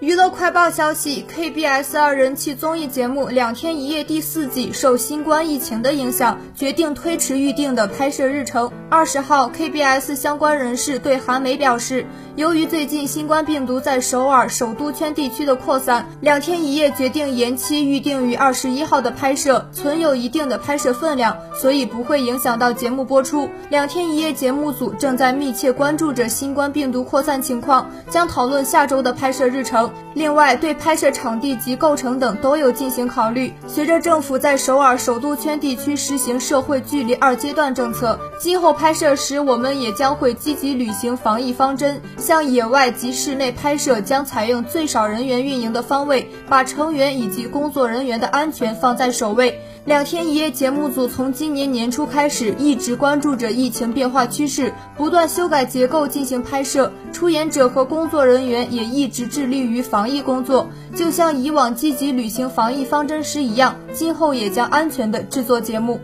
娱乐快报消息：KBS 二人气综艺节目《两天一夜》第四季受新冠疫情的影响，决定推迟预定的拍摄日程。二十号，KBS 相关人士对韩媒表示，由于最近新冠病毒在首尔首都圈地区的扩散，《两天一夜》决定延期预定于二十一号的拍摄，存有一定的拍摄分量，所以不会影响到节目播出。《两天一夜》节目组正在密切关注着新冠病毒扩散情况，将讨论下周的拍摄日程。另外，对拍摄场地及构成等都有进行考虑。随着政府在首尔首都圈地区实行社会距离二阶段政策，今后拍摄时我们也将会积极履行防疫方针，向野外及室内拍摄将采用最少人员运营的方位，把成员以及工作人员的安全放在首位。两天一夜节目组从今年年初开始，一直关注着疫情变化趋势，不断修改结构进行拍摄。出演者和工作人员也一直致力于防疫工作，就像以往积极履行防疫方针时一样，今后也将安全的制作节目。